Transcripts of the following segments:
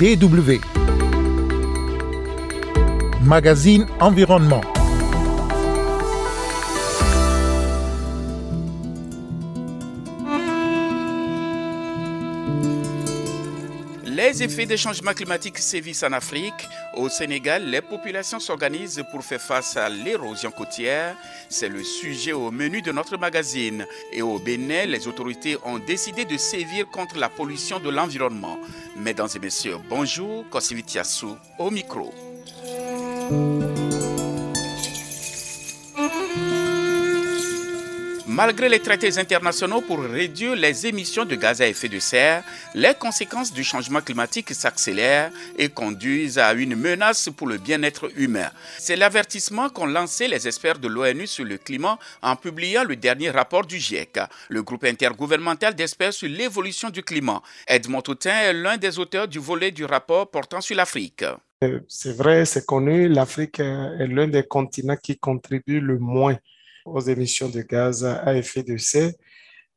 DW. Magazine Environnement. Les effets des changements climatiques sévissent en Afrique. Au Sénégal, les populations s'organisent pour faire face à l'érosion côtière. C'est le sujet au menu de notre magazine. Et au Bénin, les autorités ont décidé de sévir contre la pollution de l'environnement. Mesdames et messieurs, bonjour. Kosivitiasu au micro. Malgré les traités internationaux pour réduire les émissions de gaz à effet de serre, les conséquences du changement climatique s'accélèrent et conduisent à une menace pour le bien-être humain. C'est l'avertissement qu'ont lancé les experts de l'ONU sur le climat en publiant le dernier rapport du GIEC, le groupe intergouvernemental d'experts sur l'évolution du climat. Edmond Toutin est l'un des auteurs du volet du rapport portant sur l'Afrique. C'est vrai, c'est connu, l'Afrique est l'un des continents qui contribue le moins aux émissions de gaz à effet de serre,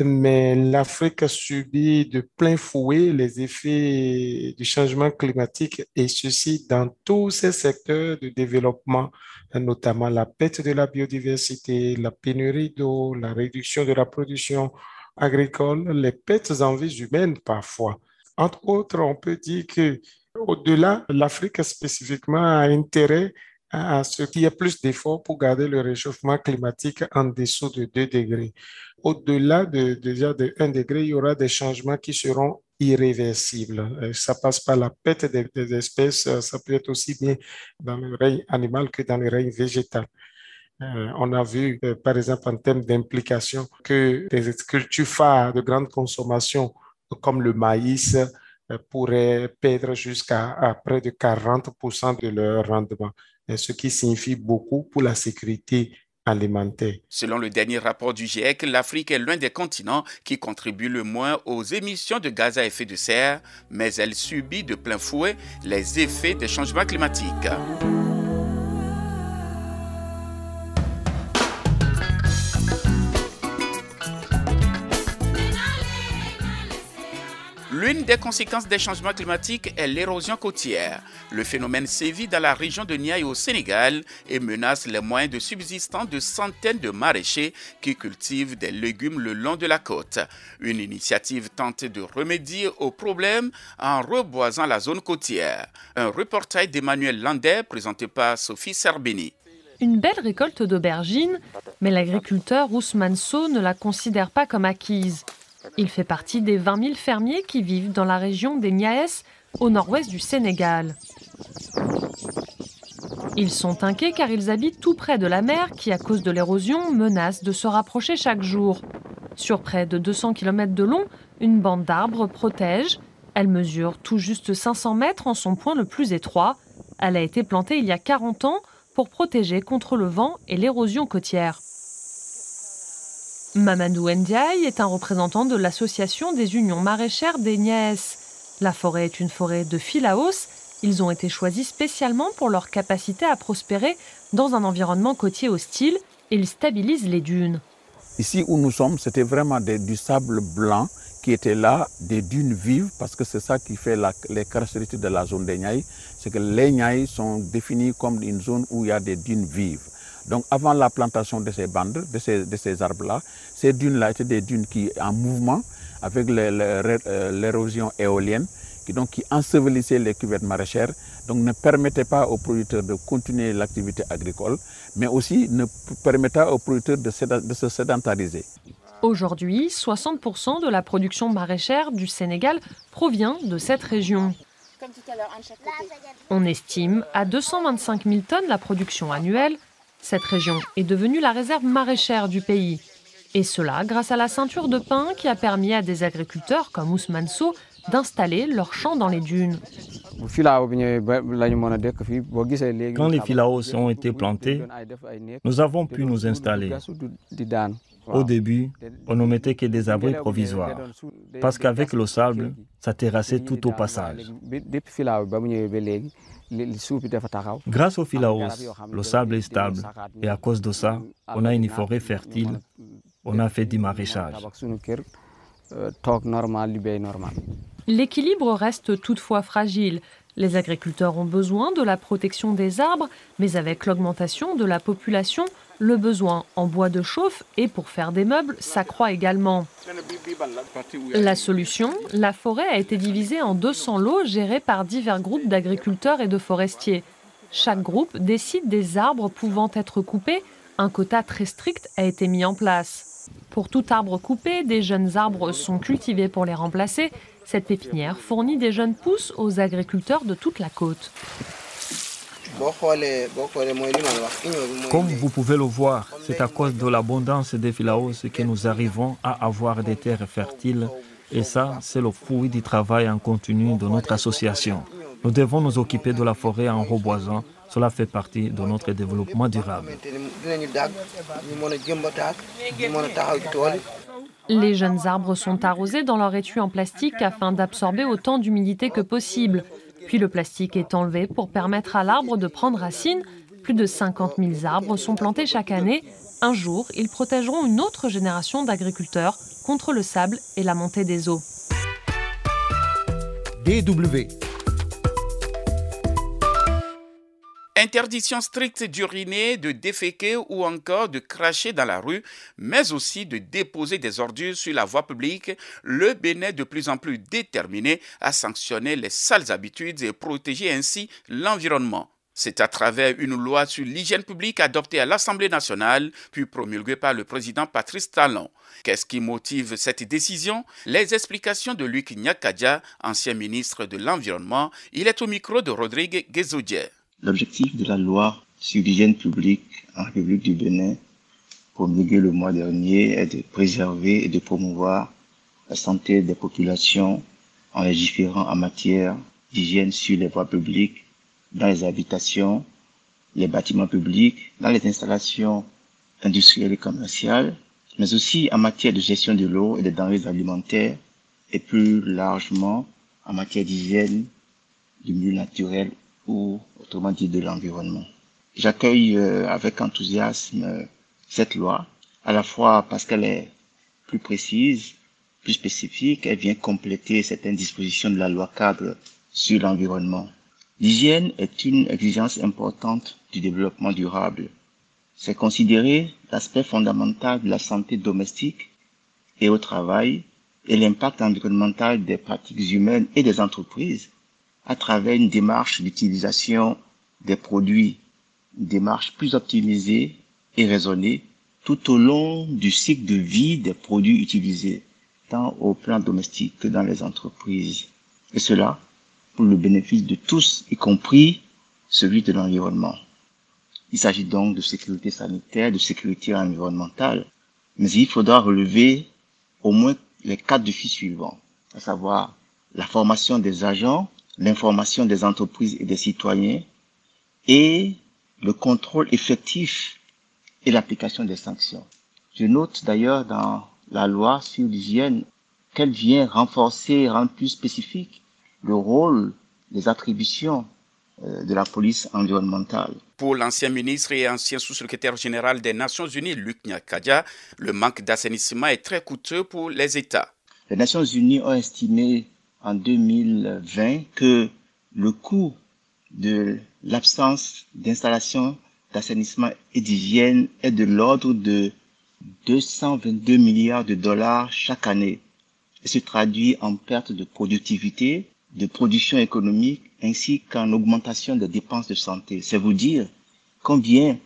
mais l'Afrique subit de plein fouet les effets du changement climatique et ceci dans tous ces secteurs de développement, notamment la perte de la biodiversité, la pénurie d'eau, la réduction de la production agricole, les pertes en vies humaines parfois. Entre autres, on peut dire que au-delà, l'Afrique spécifiquement a intérêt à ce qu'il y ait plus d'efforts pour garder le réchauffement climatique en dessous de 2 degrés. Au-delà de, déjà de 1 degré, il y aura des changements qui seront irréversibles. Ça passe par la perte des, espèces, ça peut être aussi bien dans le règne animal que dans le règne végétal. Euh, on a vu, euh, par exemple, en termes d'implication, que des cultures phares de grande consommation, comme le maïs, euh, pourraient perdre jusqu'à près de 40% de leur rendement ce qui signifie beaucoup pour la sécurité alimentaire. Selon le dernier rapport du GIEC, l'Afrique est l'un des continents qui contribue le moins aux émissions de gaz à effet de serre, mais elle subit de plein fouet les effets des changements climatiques. L'une des conséquences des changements climatiques est l'érosion côtière. Le phénomène sévit dans la région de Niayes au Sénégal et menace les moyens de subsistance de centaines de maraîchers qui cultivent des légumes le long de la côte. Une initiative tente de remédier au problème en reboisant la zone côtière. Un reportage d'Emmanuel Landais présenté par Sophie Serbini. Une belle récolte d'aubergines, mais l'agriculteur Ousmane So ne la considère pas comme acquise. Il fait partie des 20 000 fermiers qui vivent dans la région des Niayes, au nord-ouest du Sénégal. Ils sont inquiets car ils habitent tout près de la mer qui, à cause de l'érosion, menace de se rapprocher chaque jour. Sur près de 200 km de long, une bande d'arbres protège. Elle mesure tout juste 500 mètres en son point le plus étroit. Elle a été plantée il y a 40 ans pour protéger contre le vent et l'érosion côtière. Mamadou Ndiaye est un représentant de l'association des unions maraîchères des Niès. La forêt est une forêt de Philaos. Ils ont été choisis spécialement pour leur capacité à prospérer dans un environnement côtier hostile. Ils stabilisent les dunes. Ici où nous sommes, c'était vraiment du sable blanc qui était là, des dunes vives, parce que c'est ça qui fait les caractéristiques de la zone des Niayes. C'est que les Niayes sont définis comme une zone où il y a des dunes vives. Donc avant la plantation de ces bandes, de ces, de ces arbres-là, ces dunes-là étaient des dunes qui en mouvement avec l'érosion éolienne qui, donc, qui ensevelissaient les cuvettes maraîchères, donc ne permettaient pas aux producteurs de continuer l'activité agricole, mais aussi ne permettaient aux producteurs de, de se sédentariser. Aujourd'hui, 60% de la production maraîchère du Sénégal provient de cette région. On estime à 225 000 tonnes la production annuelle cette région est devenue la réserve maraîchère du pays. Et cela grâce à la ceinture de pin qui a permis à des agriculteurs comme Ousmane d'installer leurs champs dans les dunes. Quand les filaos ont été plantés, nous avons pu nous installer. Au début, on ne mettait que des abris provisoires, parce qu'avec le sable, ça terrassait tout au passage. Grâce au filaos, le sable est stable et à cause de ça, on a une forêt fertile, on a fait du maraîchage. L'équilibre reste toutefois fragile. Les agriculteurs ont besoin de la protection des arbres, mais avec l'augmentation de la population, le besoin en bois de chauffe et pour faire des meubles s'accroît également. La solution, la forêt a été divisée en 200 lots gérés par divers groupes d'agriculteurs et de forestiers. Chaque groupe décide des arbres pouvant être coupés. Un quota très strict a été mis en place. Pour tout arbre coupé, des jeunes arbres sont cultivés pour les remplacer cette pépinière fournit des jeunes pousses aux agriculteurs de toute la côte. Comme vous pouvez le voir, c'est à cause de l'abondance des filaos que nous arrivons à avoir des terres fertiles. Et ça, c'est le fruit du travail en continu de notre association. Nous devons nous occuper de la forêt en reboisant. Cela fait partie de notre développement durable. Les jeunes arbres sont arrosés dans leur étui en plastique afin d'absorber autant d'humidité que possible. Puis le plastique est enlevé pour permettre à l'arbre de prendre racine. Plus de 50 000 arbres sont plantés chaque année. Un jour, ils protégeront une autre génération d'agriculteurs contre le sable et la montée des eaux. DW Interdiction stricte d'uriner, de déféquer ou encore de cracher dans la rue, mais aussi de déposer des ordures sur la voie publique, le Bénin est de plus en plus déterminé à sanctionner les sales habitudes et protéger ainsi l'environnement. C'est à travers une loi sur l'hygiène publique adoptée à l'Assemblée nationale, puis promulguée par le président Patrice Talon. Qu'est-ce qui motive cette décision? Les explications de Luc Nyakadja, ancien ministre de l'Environnement. Il est au micro de Rodrigue Guézaudier. L'objectif de la loi sur l'hygiène publique en République du Bénin, promulguée le mois dernier, est de préserver et de promouvoir la santé des populations en légiférant en matière d'hygiène sur les voies publiques, dans les habitations, les bâtiments publics, dans les installations industrielles et commerciales, mais aussi en matière de gestion de l'eau et des denrées alimentaires, et plus largement en matière d'hygiène du milieu naturel ou autrement dit de l'environnement. J'accueille euh, avec enthousiasme euh, cette loi, à la fois parce qu'elle est plus précise, plus spécifique, elle vient compléter certaines dispositions de la loi cadre sur l'environnement. L'hygiène est une exigence importante du développement durable. C'est considérer l'aspect fondamental de la santé domestique et au travail et l'impact environnemental des pratiques humaines et des entreprises à travers une démarche d'utilisation des produits, une démarche plus optimisée et raisonnée tout au long du cycle de vie des produits utilisés, tant au plan domestique que dans les entreprises. Et cela pour le bénéfice de tous, y compris celui de l'environnement. Il s'agit donc de sécurité sanitaire, de sécurité environnementale, mais il faudra relever au moins les quatre défis suivants, à savoir la formation des agents l'information des entreprises et des citoyens et le contrôle effectif et l'application des sanctions. Je note d'ailleurs dans la loi sur l'hygiène qu'elle vient renforcer, rendre plus spécifique le rôle, les attributions euh, de la police environnementale. Pour l'ancien ministre et ancien sous-secrétaire général des Nations Unies, Luc Nyakadia, le manque d'assainissement est très coûteux pour les États. Les Nations Unies ont estimé en 2020 que le coût de l'absence d'installation d'assainissement et d'hygiène est de l'ordre de 222 milliards de dollars chaque année et se traduit en perte de productivité, de production économique ainsi qu'en augmentation des dépenses de santé. C'est vous dire combien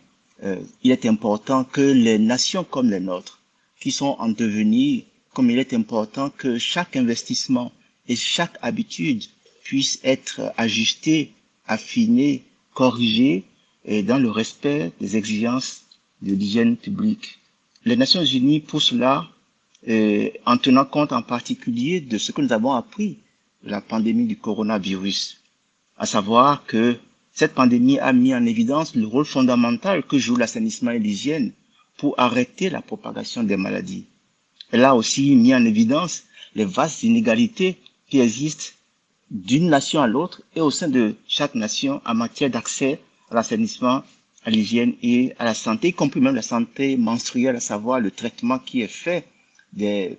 euh, il est important que les nations comme les nôtres, qui sont en devenir, comme il est important que chaque investissement et chaque habitude puisse être ajustée, affinée, corrigée et dans le respect des exigences de l'hygiène publique. Les Nations Unies, pour cela, euh, en tenant compte en particulier de ce que nous avons appris de la pandémie du coronavirus, à savoir que cette pandémie a mis en évidence le rôle fondamental que joue l'assainissement et l'hygiène pour arrêter la propagation des maladies. Elle a aussi mis en évidence les vastes inégalités qui existe d'une nation à l'autre et au sein de chaque nation en matière d'accès à l'assainissement, à l'hygiène et à la santé, y compris même la santé menstruelle, à savoir le traitement qui est fait des,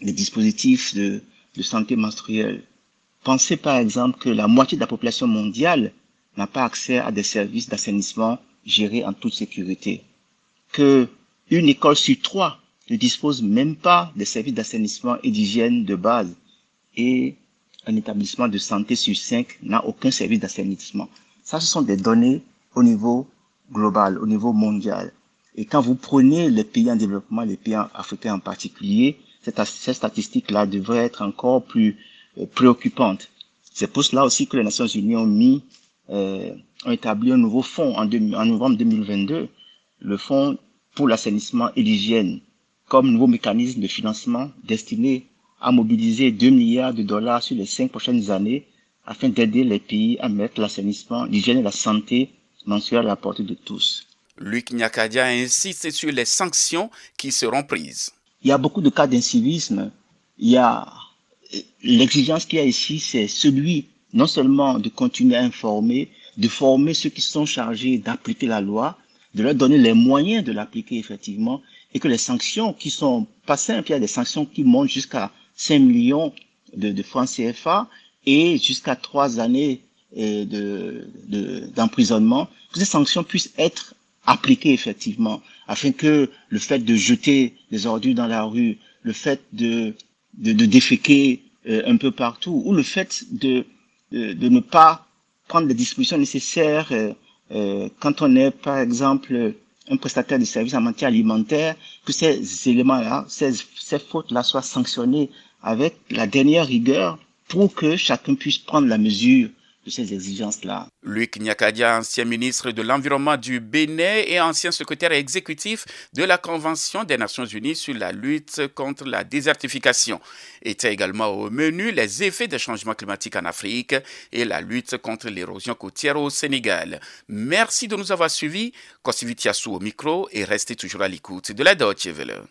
des dispositifs de, de santé menstruelle. Pensez par exemple que la moitié de la population mondiale n'a pas accès à des services d'assainissement gérés en toute sécurité. Que une école sur trois ne dispose même pas des services d'assainissement et d'hygiène de base. Et un établissement de santé sur cinq n'a aucun service d'assainissement. Ça, ce sont des données au niveau global, au niveau mondial. Et quand vous prenez les pays en développement, les pays africains en particulier, cette, cette statistique-là devrait être encore plus euh, préoccupante. C'est pour cela aussi que les Nations Unies ont mis, euh, ont établi un nouveau fonds en, en novembre 2022, le fonds pour l'assainissement et l'hygiène, comme nouveau mécanisme de financement destiné à mobiliser 2 milliards de dollars sur les cinq prochaines années afin d'aider les pays à mettre l'assainissement, l'hygiène et la santé mensuelle à la portée de tous. Luc Nyakadia insiste sur les sanctions qui seront prises. Il y a beaucoup de cas d'incivisme. Il y a l'exigence qu'il y a ici, c'est celui non seulement de continuer à informer, de former ceux qui sont chargés d'appliquer la loi, de leur donner les moyens de l'appliquer effectivement, et que les sanctions qui sont pas simples, il y a des sanctions qui montent jusqu'à 5 millions de, de francs CFA et jusqu'à trois années euh, d'emprisonnement, de, que ces sanctions puissent être appliquées effectivement, afin que le fait de jeter des ordures dans la rue, le fait de, de, de déféquer euh, un peu partout, ou le fait de, de, de, ne pas prendre les dispositions nécessaires euh quand on est, par exemple, un prestataire de services en matière alimentaire, que ces éléments-là, ces, ces fautes-là soient sanctionnées avec la dernière rigueur pour que chacun puisse prendre la mesure de ces exigences-là. Luc Nyakadia, ancien ministre de l'Environnement du Bénin et ancien secrétaire exécutif de la Convention des Nations Unies sur la lutte contre la désertification, était également au menu les effets des changements climatiques en Afrique et la lutte contre l'érosion côtière au Sénégal. Merci de nous avoir suivis. Kosivitiasu au micro et restez toujours à l'écoute de la Deutsche Welle.